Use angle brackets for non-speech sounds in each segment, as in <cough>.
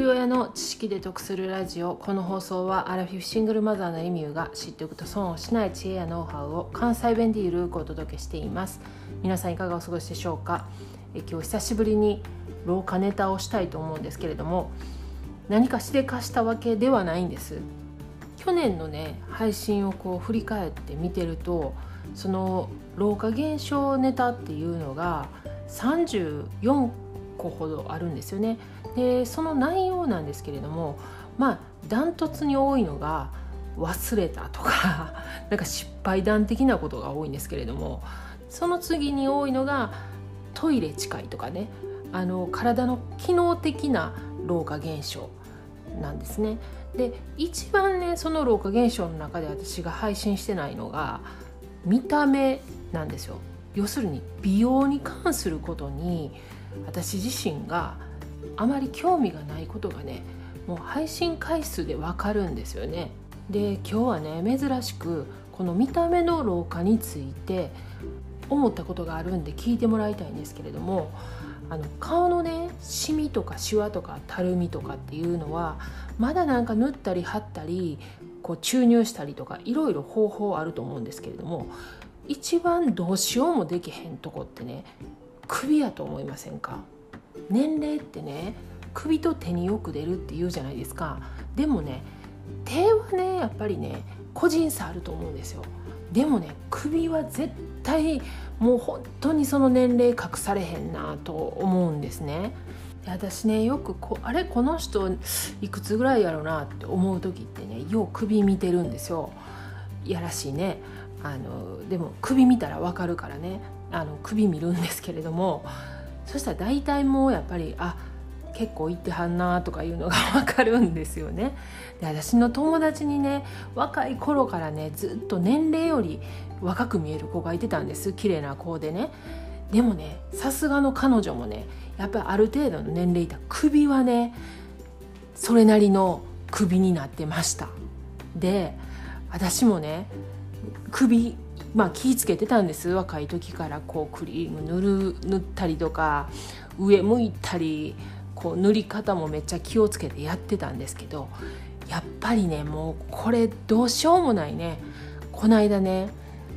親の知識で得するラジオ。この放送はアラフィフシングルマザーのエミューが知っておくと損をしない知恵やノウハウを関西弁でゆるくお届けしています。皆さんいかがお過ごしでしょうか？え今日久しぶりに廊下ネタをしたいと思うんですけれども何かしでかしたわけではないんです。去年のね配信をこう振り返って見てるとその老化現象ネタっていうのが34個ほどあるんですよね。でその内容なんですけれどもまあダントツに多いのが忘れたとか <laughs> なんか失敗談的なことが多いんですけれどもその次に多いのがトイレ近いとかねあの体の機能的な老化現象なんですね。で一番ねその老化現象の中で私が配信してないのが見た目なんですよ。要するに美容に関することに私自身があまり興味がないことがねもう配信回数でわかるんですよね。で今日はね珍しくこの見た目の老化について思ったことがあるんで聞いてもらいたいんですけれどもあの顔のねシミとかシワとかたるみとかっていうのはまだなんか塗ったり貼ったりこう注入したりとかいろいろ方法あると思うんですけれども一番どうしようもできへんとこってね首やと思いませんか？年齢ってね首と手によく出るって言うじゃないですか。でもね手はねやっぱりね個人差あると思うんですよ。でもね首は絶対もう本当にその年齢隠されへんなと思うんですね。私ねよくこあれこの人いくつぐらいやろうなって思う時ってねよう首見てるんですよ。やらしいね。あのでも首見たら分かるからね。あの首見るんですけれどもそしたら大体もうやっぱりあ結構行ってはんなとかいうのが分かるんですよね。で私の友達にね若い頃からねずっと年齢より若く見える子がいてたんです綺麗な子でね。でもねさすがの彼女もねやっぱりある程度の年齢いた首はねそれなりの首になってました。で私もね首まあ気ぃつけてたんです。若い時からこうクリーム塗る塗ったりとか上向いたりこう塗り方もめっちゃ気をつけてやってたんですけどやっぱりねもうこれどうしようもないね。この間ね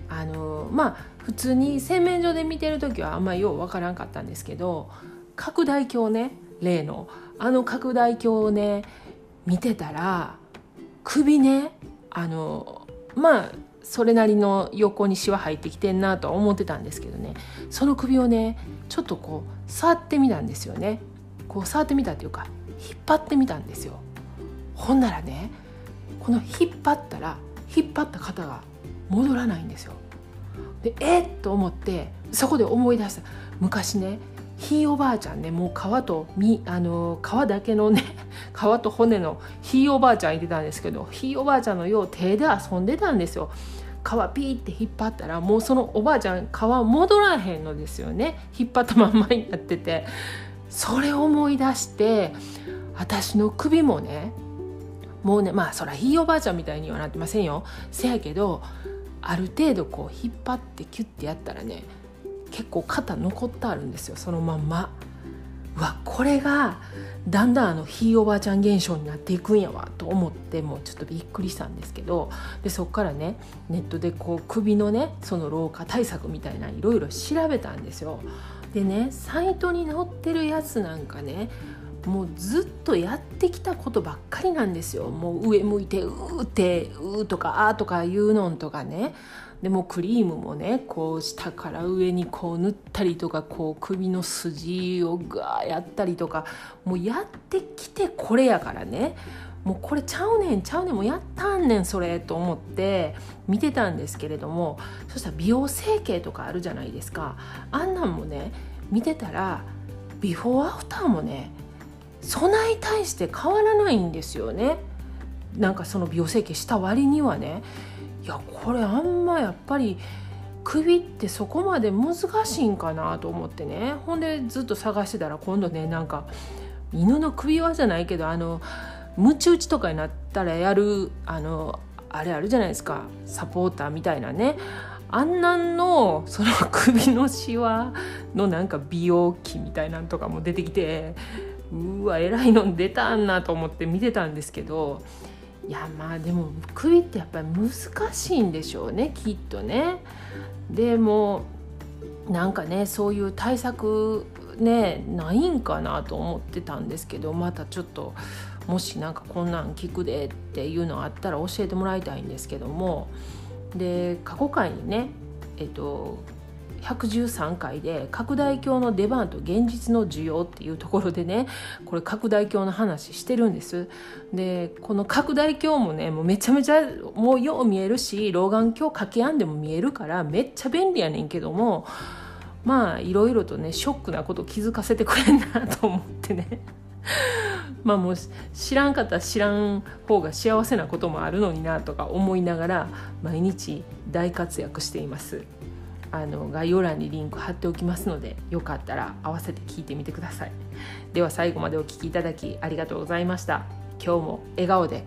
あのまあ普通に洗面所で見てる時はあんまりようわからんかったんですけど拡大鏡ね例の。あの拡大鏡をね見てたら首ねあのまあそれなりの横にシワ入ってきてんなとは思ってたんですけどね。その首をねちょっとこう触ってみたんですよね。こう触ってみたっていうか引っ張ってみたんですよ。ほんならねこの引っ張ったら引っ張った肩が戻らないんですよ。でえっと思ってそこで思い出した。昔ねひいおばあちゃんねもう皮とみあの皮だけのね <laughs> 皮と骨のひいおばあちゃんいてたんですけどひいおばあちゃんのよう手で遊んでたんですよ。皮ピーって引っ張ったらもうそのおばあちゃん皮戻らへんのですよね。引っ張ったまんまになってて。それを思い出して私の首もねもうねまあそらひいおばあちゃんみたいにはなってませんよ。せやけどある程度こう引っ張ってキュッてやったらね結構肩残ってあるんですよそのまんま。うわこれがだんだんあのひいおばあちゃん現象になっていくんやわと思ってもうちょっとびっくりしたんですけどでそっからねネットでこう首のねその老化対策みたいないろいろ調べたんですよ。でねサイトに載ってるやつなんかねもうずっとやってきたことばっかりなんですよ。もう上向いてうーってうーとかあーとか言うのんとかね。でもクリームもねこう下から上にこう塗ったりとかこう首の筋をガーやったりとかもうやってきてこれやからね。もうこれちゃうねんちゃうねんもうやったんねんそれと思って見てたんですけれどもそしたら美容整形とかあるじゃないですか。あんなんもね見てたらビフォーアフターもね備え対して変わらないんですよね。なんかその美容整形した割にはね。いやこれあんまやっぱり首ってそこまで難しいんかなと思ってね。ほんでずっと探してたら今度ねなんか犬の首輪じゃないけどあのムチ打ちとかになったらやるあのあれあるじゃないですか。サポーターみたいなね。あんなんのその首のシワのなんか美容器みたいなんとかも出てきてうわえらいの出たんなと思って見てたんですけどいやまあでも首ってやっぱり難しいんでしょうねきっとね。でもなんかねそういう対策ねないんかなと思ってたんですけどまたちょっともしなんかこんなん聞くでっていうのあったら教えてもらいたいんですけどもで過去回にねえっと113回で拡大鏡の出番と現実の需要っていうところでねこれ拡大鏡の話してるんですでこの拡大鏡もねもうめちゃめちゃもうよう見えるし老眼鏡掛け合んでも見えるからめっちゃ便利やねんけどもまあいろいろとねショックなこと気づかせてくれんなと思ってね <laughs> まあもう知らんかったら知らん方が幸せなこともあるのになとか思いながら毎日大活躍しています。あの概要欄にリンク貼っておきますのでよかったら合わせて聞いてみてください。では最後までお聴きいただきありがとうございました。今日も笑顔で